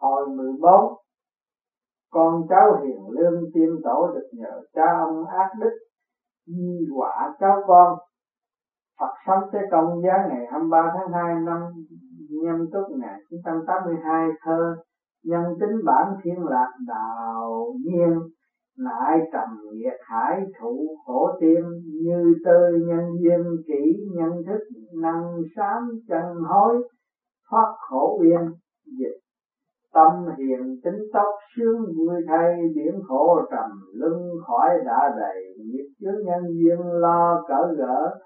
Hồi 14 Con cháu hiền lương tiên tổ được nhờ cha ông ác đức Di quả cháu con. Phật sống tới Công giá ngày 23 tháng 2 năm nhâm tuất 1982 thơ nhân tính bản thiên lạc đạo nhiên, lại trầm nghiệt hải thụ khổ tiên như tư nhân duyên kỹ nhân thức năng sám chân hối, thoát khổ yên tâm hiền tính tốc sướng vui thay, biển khổ trầm lưng khỏi đã đầy, nghiệp chướng nhân duyên lo cỡ gỡ,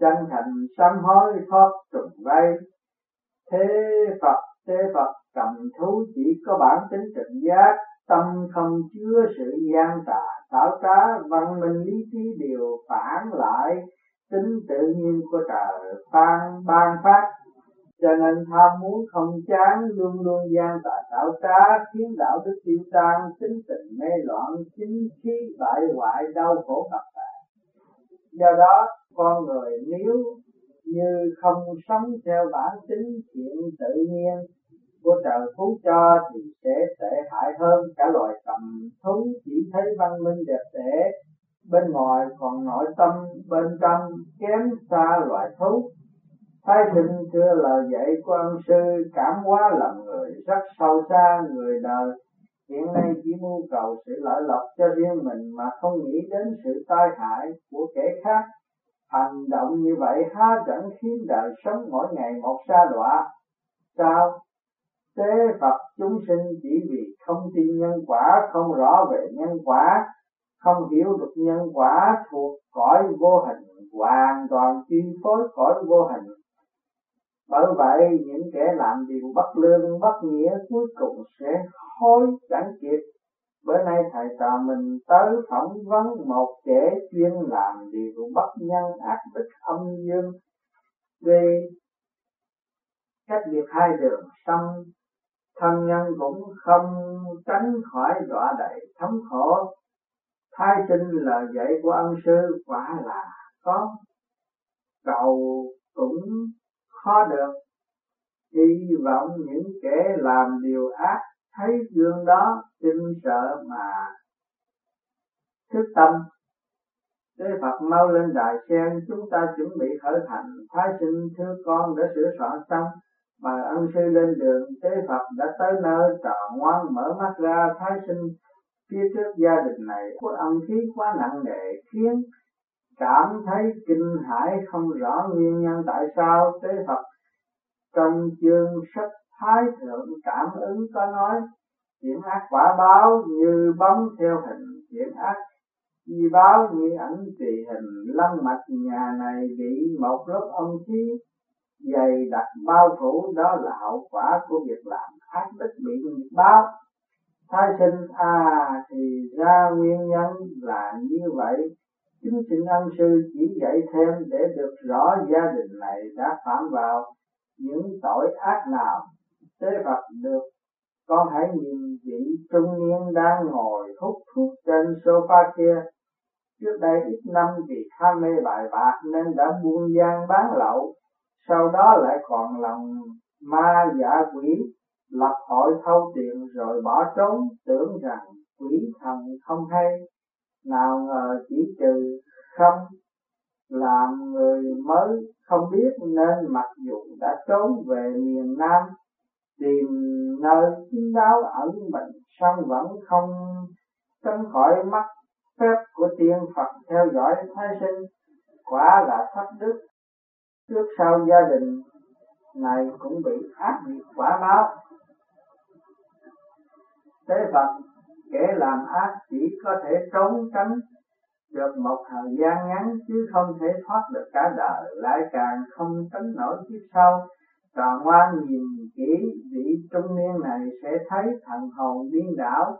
chân thành sám hối thoát trùng vây. Thế phật thế phật cầm thú chỉ có bản tính trực giác, tâm không chứa sự gian tà tạo trá, văn minh lý trí đều phản lại, tính tự nhiên của trời phan ban phát cho nên tham muốn không chán, luôn luôn gian tà tạo trá khiến đạo đức tiêu tan, tính tình mê loạn, chính khí bại hoại, đau khổ gặp tạng do đó, con người nếu như không sống theo bản tính thiện tự nhiên của trời phú cho, thì sẽ tệ hại hơn cả loài cầm thú, chỉ thấy văn minh đẹp đẽ. Bên ngoài còn nội tâm, bên trong kém xa loài thú. Thái Thịnh chưa lời dạy của sư cảm hóa lòng người rất sâu xa người đời. Hiện nay chỉ mưu cầu sự lợi lộc cho riêng mình mà không nghĩ đến sự tai hại của kẻ khác. Hành động như vậy há chẳng khiến đời sống mỗi ngày một xa đọa. Sao? Tế Phật chúng sinh chỉ vì không tin nhân quả, không rõ về nhân quả, không hiểu được nhân quả thuộc cõi vô hình, hoàn toàn chi phối cõi vô hình. Bởi vậy những kẻ làm điều bất lương, bất nghĩa cuối cùng sẽ hối chẳng kịp. Bữa nay thầy trò mình tới phỏng vấn một kẻ chuyên làm điều bất nhân ác đức âm dương vì cách biệt hai đường xong thân nhân cũng không tránh khỏi đọa đầy thống khổ thái sinh lời dạy của ân sư quả là có cầu khó được. Hy vọng những kẻ làm điều ác thấy gương đó kinh sợ mà thức tâm. Thế Phật mau lên đại sen, chúng ta chuẩn bị khởi thành Thái sinh thưa con đã sửa soạn xong mà ân sư lên đường. Tế Phật đã tới nơi, trò ngoan, mở mắt ra. Thái sinh phía trước gia đình này, có âm khí quá nặng nề, khiến cảm thấy kinh hãi không rõ nguyên nhân tại sao tế Phật trong chương sách Thái Thượng Cảm ứng có nói, chuyện ác quả báo như bóng theo hình, chuyện ác di báo như ảnh tùy hình. Lăng mạch nhà này bị một lớp ông khí dày đặc bao phủ, đó là hậu quả của việc làm ác đức bị nghiệp báo. Thái sinh à thì ra nguyên nhân là như vậy chính xin ân sư chỉ dạy thêm để được rõ gia đình này đã phạm vào những tội ác nào. Tế Phật được con hãy nhìn vị trung niên đang ngồi hút thuốc trên sofa kia. Trước đây ít năm vì tham mê bài bạc nên đã buôn gian bán lậu, sau đó lại còn lòng ma giả quỷ, lập hội thâu tiền rồi bỏ trốn, tưởng rằng quỷ thần không hay nào ngờ chỉ trừ không làm người mới không biết nên mặc dù đã trốn về miền Nam, tìm nơi kín đáo ẩn mình song vẫn không tránh khỏi mắt phép của tiên Phật theo dõi thái sinh. Quả là thất đức. Trước sau gia đình này cũng bị ác nghiệp quả báo. Thế Phật kẻ làm ác chỉ có thể trốn tránh được một thời gian ngắn chứ không thể thoát được cả đời. Lại càng không tránh nổi kiếp sau trò hoa nhìn kỹ vị trung niên này sẽ thấy thần hồn điên đảo,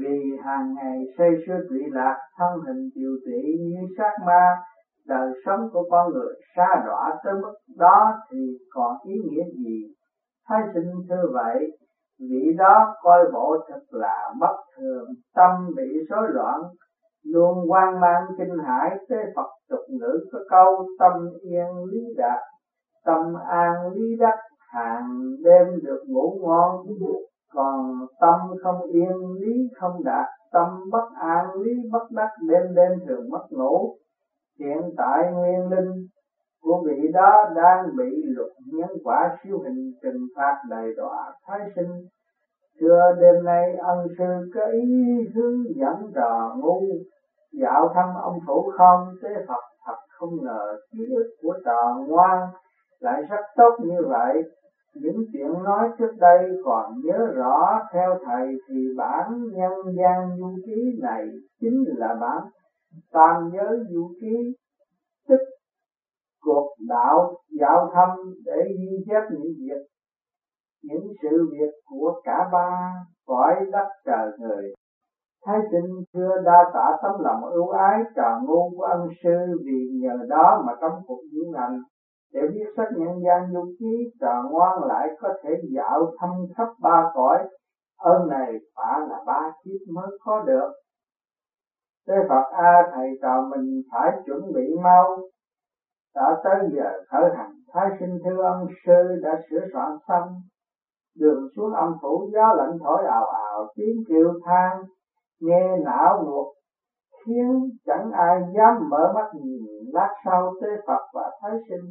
vì hàng ngày say sưa tùy lạc, thân hình tiều tụy như sát ma, đời sống của con người xa đọa tới mức đó thì còn ý nghĩa gì? Thái sinh thưa vậy vị đó coi bộ thật là bất thường, tâm bị rối loạn, luôn quan mang kinh hãi tế phật tục ngữ có câu, tâm yên lý đạt, tâm an lý đắc, hàng đêm được ngủ ngon. Còn tâm không yên lý không đạt, tâm bất an lý bất đắc, đêm đêm thường mất ngủ. Hiện tại nguyên linh của vị đó đang bị luật nhân quả siêu hình trừng phạt đầy đọa thái sinh. Trưa đêm nay, ân sư có ý hướng dẫn trò ngu, Dạo thăm ông phủ không? Tế Phật thật không ngờ ký ức của trò ngoan lại rất tốt như vậy. Những chuyện nói trước đây còn nhớ rõ theo thầy thì bản nhân gian du ký này chính là bản tam giới du ký, tức cuộc đạo dạo thăm để ghi chép những việc, những sự việc của cả ba cõi đất trời người. Thái sinh xưa đa tạ tấm lòng ưu ái trà ngu của ân sư vì nhờ đó mà trong cuộc diễn hành, để viết sách nhân gian du ký trà ngoan lại có thể dạo thăm khắp ba cõi. Ơn này phải là ba kiếp mới có được. Thế Phật A thầy trò mình phải chuẩn bị mau đã tới giờ khởi hành thái sinh thư ông sư đã sửa soạn xong. Đường xuống âm phủ, gió lạnh thổi ào ào, tiếng kêu than, nghe não nuột, khiến chẳng ai dám mở mắt nhìn. Lát sau, tế Phật và Thái sinh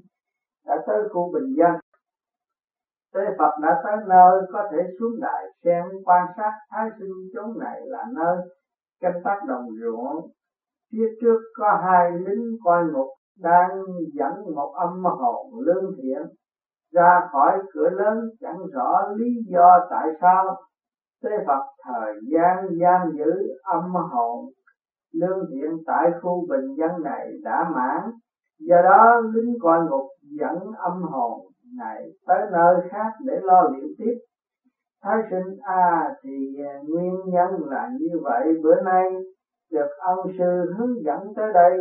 đã tới khu bình dân. Tế Phật đã tới nơi có thể xuống đại xem, quan sát Thái sinh chốn này là nơi canh tác đồng ruộng. Phía trước có hai lính coi ngục đang dẫn một âm hồn lương thiện ra khỏi cửa lớn chẳng rõ lý do tại sao. Tế Phật thời gian giam giữ âm hồn lương thiện tại khu bình dân này đã mãn. Do đó lính coi ngục dẫn âm hồn này tới nơi khác để lo liệu tiếp. Thái sinh a à, thì nguyên nhân là như vậy. Bữa nay được ông sư hướng dẫn tới đây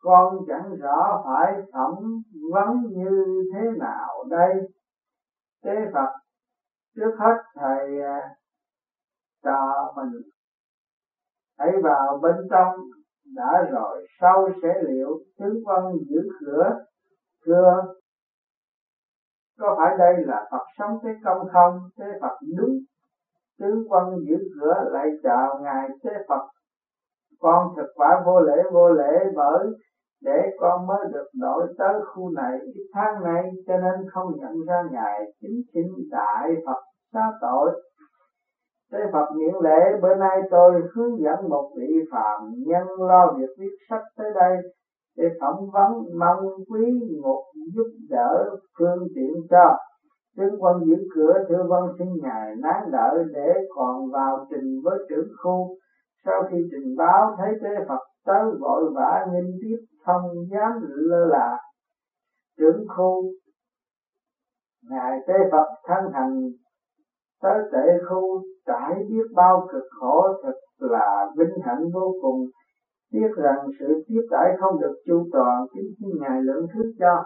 con chẳng rõ phải thẩm vấn như thế nào đây tế phật, trước hết thầy à, cho mình hãy vào bên trong đã rồi, sau sẽ liệu tướng quân giữ cửa chưa có phải đây là Phật sống thế công không? Thế Phật đúng. Tướng quân giữ cửa lại chào ngài thế Phật. Con thật quả vô lễ vô lễ bởi để con mới được đổi tới khu này. Ít tháng này cho nên không nhận ra ngài chính chính đại Phật xá tội. Thế Phật miễn lễ, bữa nay tôi hướng dẫn một vị phạm nhân lo việc viết sách tới đây để phỏng vấn mong quý một giúp đỡ phương tiện cho. Tướng quân giữ cửa, thưa vân xin ngài nán đợi để còn vào trình với trưởng khu sau khi trình báo thấy tế phật tới vội vã nghinh tiếp không dám lơ là. Trưởng khu, ngài tế phật thân thành tới tệ khu trải biết bao cực khổ thật là vinh hạnh vô cùng. Biết rằng sự tiếp đãi không được chu toàn chính xin ngài lượng thứ cho.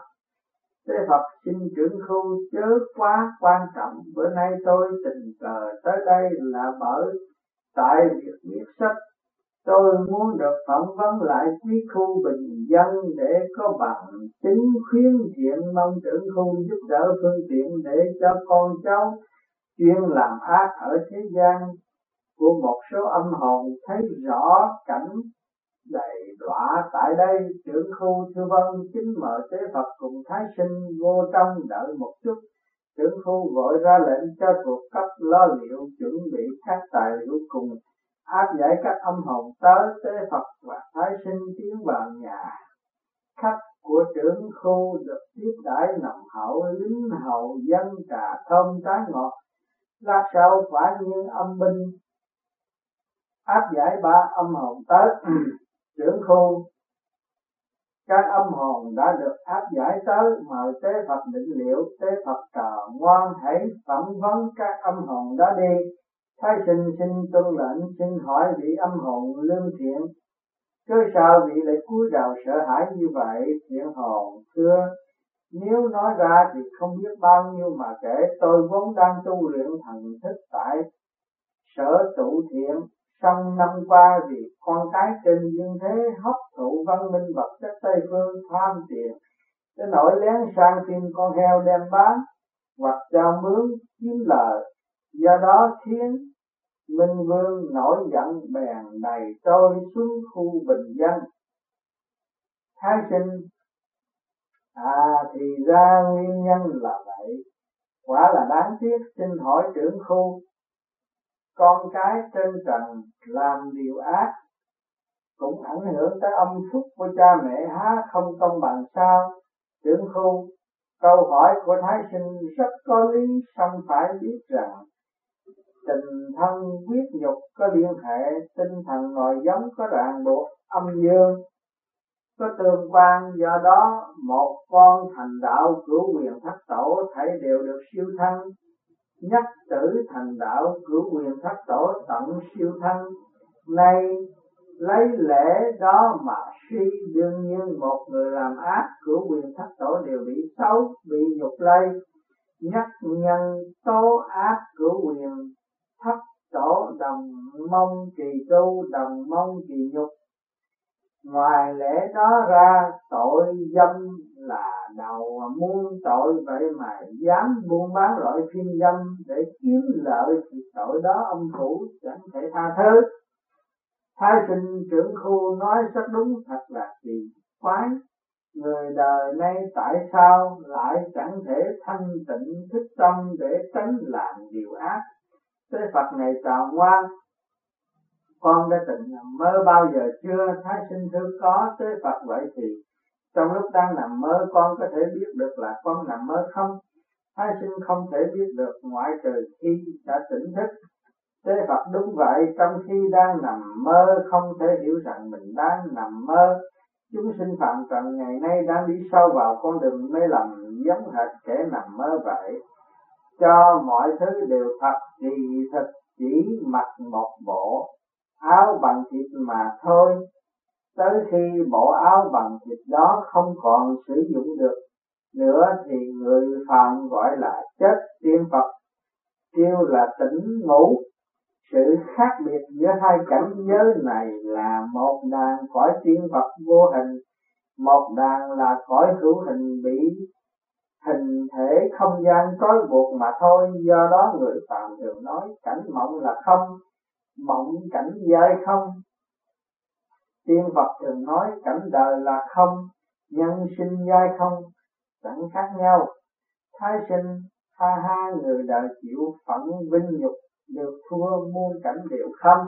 Thế Phật xin trưởng khu chớ quá quan trọng. Bữa nay tôi tình cờ tới đây là bởi Tại việc viết sách, Tôi muốn được phỏng vấn lại quý khu bình dân Để có bằng chứng khuyến thiện, Mong trưởng khu giúp đỡ phương tiện Để cho con cháu chuyên làm ác ở thế gian. Của một số âm hồn thấy rõ cảnh đầy đọa tại đây, trưởng khu thư vân chính mở tế phật cùng thái sinh vô trong đợi một chút trưởng khu gọi ra lệnh cho thuộc cấp lo liệu chuẩn bị các tài liệu cùng áp giải các âm hồn tới tế phật và thái sinh tiến vào nhà khách của trưởng khu được tiếp đãi nồng hậu lính hậu dân trà thơm trái ngọt, lát sau quả nhiên âm binh áp giải ba âm hồn tới. Trưởng khu các âm hồn đã được áp giải tới mời tế Phật định liệu, tế Phật trà ngoan hãy phỏng vấn các âm hồn đó đi. Thái sinh xin tuân lệnh, xin hỏi vị âm hồn lương thiện. Cớ sao vị lại cúi đầu sợ hãi như vậy, thiện hồn thưa. Nếu nói ra thì không biết bao nhiêu mà kể, tôi vốn đang tu luyện thần thức tại sở tụ thiện. Trong năm qua vì con cái trên dương thế hấp thụ văn minh vật chất tây phương, tham tiền. Cái nỗi lén sang tìm con heo đem bán, hoặc cho mướn kiếm lời. Do đó khiến Minh Vương nổi giận bèn đầy trôi xuống khu bình dân. Thái sinh À thì ra nguyên nhân là vậy. Quả là đáng tiếc, xin hỏi trưởng khu. Con cái trên trần làm điều ác cũng ảnh hưởng tới âm phúc của cha mẹ há không công bằng sao? Trưởng khu, Câu hỏi của Thái sinh rất có lý, song phải biết rằng tình thân quyết nhục có liên hệ, tinh thần nội giống có ràng buộc, âm dương có tương quan. Do đó, một con thành đạo cửu quyền thất tổ thể đều được siêu thân. Nhất tử thành đạo cửu quyền thất tổ tận siêu thân. Nay lấy lễ đó mà suy đương nhiên một người làm ác cửu quyền thất tổ đều bị xấu, bị nhục lây. Nhất nhân tố ác cửu quyền thất tổ, đồng mong kỳ tu, đồng mong kỳ nhục. Ngoài lễ đó ra, tội dâm là đầu muôn tội, vậy mà dám buôn bán loại phim dâm để kiếm lợi thì tội đó ông thủ chẳng thể tha thứ thái sinh trưởng khu nói rất đúng thật là kỳ quái. Người đời nay tại sao lại chẳng thể thanh tịnh thức tâm để tránh làm điều ác? Thế phật này trào ngoan con đã từng nằm mơ bao giờ chưa? Thái sinh thưa có, thế phật vậy thì trong lúc đang nằm mơ, con có thể biết được là con nằm mơ không? Thái sinh không thể biết được, ngoại trừ khi đã tỉnh thức thế phật đúng vậy, trong khi đang nằm mơ, không thể hiểu rằng mình đang nằm mơ. Chúng sinh phạm trần ngày nay đang đi sâu vào con đường mê lầm, giống hệt kẻ nằm mơ vậy. Cho mọi thứ đều thật kỳ thật chỉ mặc một bộ áo bằng thịt mà thôi. Tới khi bộ áo bằng thịt đó không còn sử dụng được nữa, thì người phạm gọi là chết tiên Phật, kêu là tỉnh ngủ sự khác biệt giữa hai cảnh giới này là một đàn cõi tiên vật vô hình, một đàn là cõi hữu hình bị hình thể không gian trói buộc mà thôi. Do đó người phạm thường nói cảnh mộng là không, mộng cảnh giới không. Tiên vật thường nói cảnh đời là không, nhân sinh giai không. Chẳng khác nhau. Thái sinh, ha ha, người đời chịu phận vinh nhục được thua muôn cảnh đều không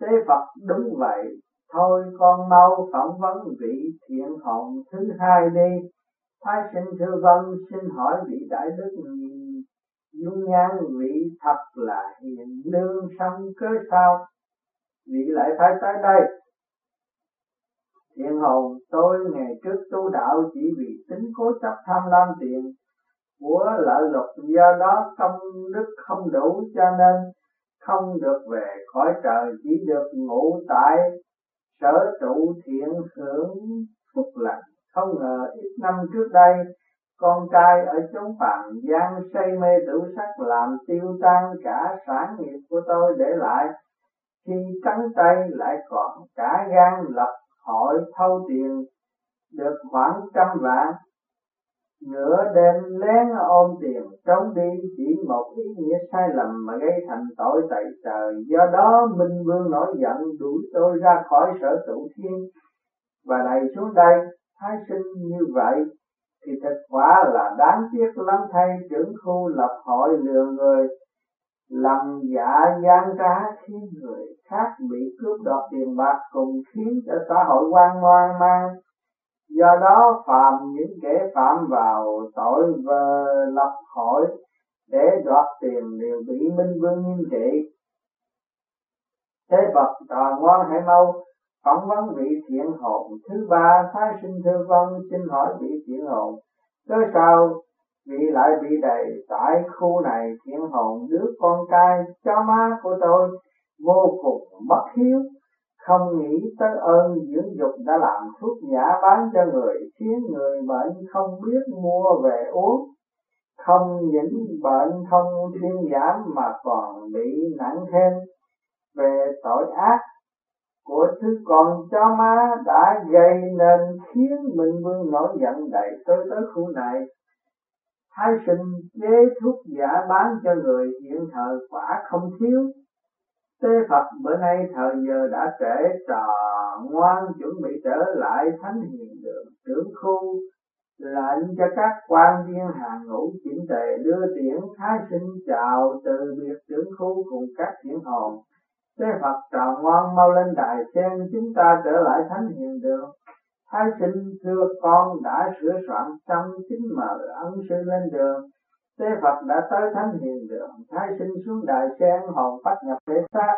thế phật đúng vậy. Thôi con mau phỏng vấn vị thiện hồn thứ hai đi. Thái sinh thưa vân xin hỏi vị đại đức dung nhan, vị thật là hiền lương song cớ sao? Vị lại phải tới đây. Thiện hồn, tôi ngày trước tu đạo chỉ vì tính cố chấp tham lam tiền của lợi lộc. Do đó công đức không đủ cho nên không được về khỏi trời. Chỉ được ngủ tại sở trụ thiện hưởng phúc lành. Không ngờ ít năm trước đây, con trai ở chốn phạm gian say mê tử sắc làm tiêu tan cả sản nghiệp của tôi để lại. Khi trắng tay lại còn cả gan lập hội thâu tiền được khoảng trăm vạn nửa đêm lén ôm tiền trốn đi chỉ một ý nghĩa sai lầm mà gây thành tội tại trời. Do đó, minh vương nổi giận, đuổi tôi ra khỏi sở tụ thiên và này xuống đây. Thái sinh như vậy thì thật quả là đáng tiếc lắm. Thay trưởng khu lập hội lừa người lầm dạ gian trá khiến người khác bị cướp đoạt tiền bạc cùng khiến cho xã hội quan ngoan mang do đó phạm những kẻ phạm vào tội vờ lập hội để đoạt tiền đều bị minh vương nghiêm trị. Thế bậc trò ngoan Hải Mâu phỏng vấn vị thiện hồn thứ ba thái sinh thư vân xin hỏi vị thiện hồn cớ sao vị lại bị đầy tại khu này thiện hồn đứa con trai cha má của tôi vô cùng bất hiếu? Không nghĩ tới ơn dưỡng dục đã làm thuốc giả bán cho người, khiến người bệnh không biết mua về uống. Không những bệnh không thuyên giảm mà còn bị nặng thêm. Về tội ác của thứ con chó má đã gây nên khiến Minh Vương nổi giận đẩy tôi tới khu này. thái sinh chế thuốc giả bán cho người hiện thời quả không thiếu tế phật bữa nay thời giờ đã trễ trò ngoan chuẩn bị trở lại thánh hiền đường trưởng khu, lệnh cho các quan viên hàng ngũ chỉnh tề đưa tiễn thái sinh chào từ biệt trưởng khu cùng các thiện hồn. Thế Phật trò ngoan mau lên đài xem chúng ta trở lại thánh hiền đường. Thái sinh thưa con đã sửa soạn xong chính mà ân sư lên đường. Thế Phật đã tới thánh hiền đường Thái sinh xuống đại sen, hồn phát nhập thể xác.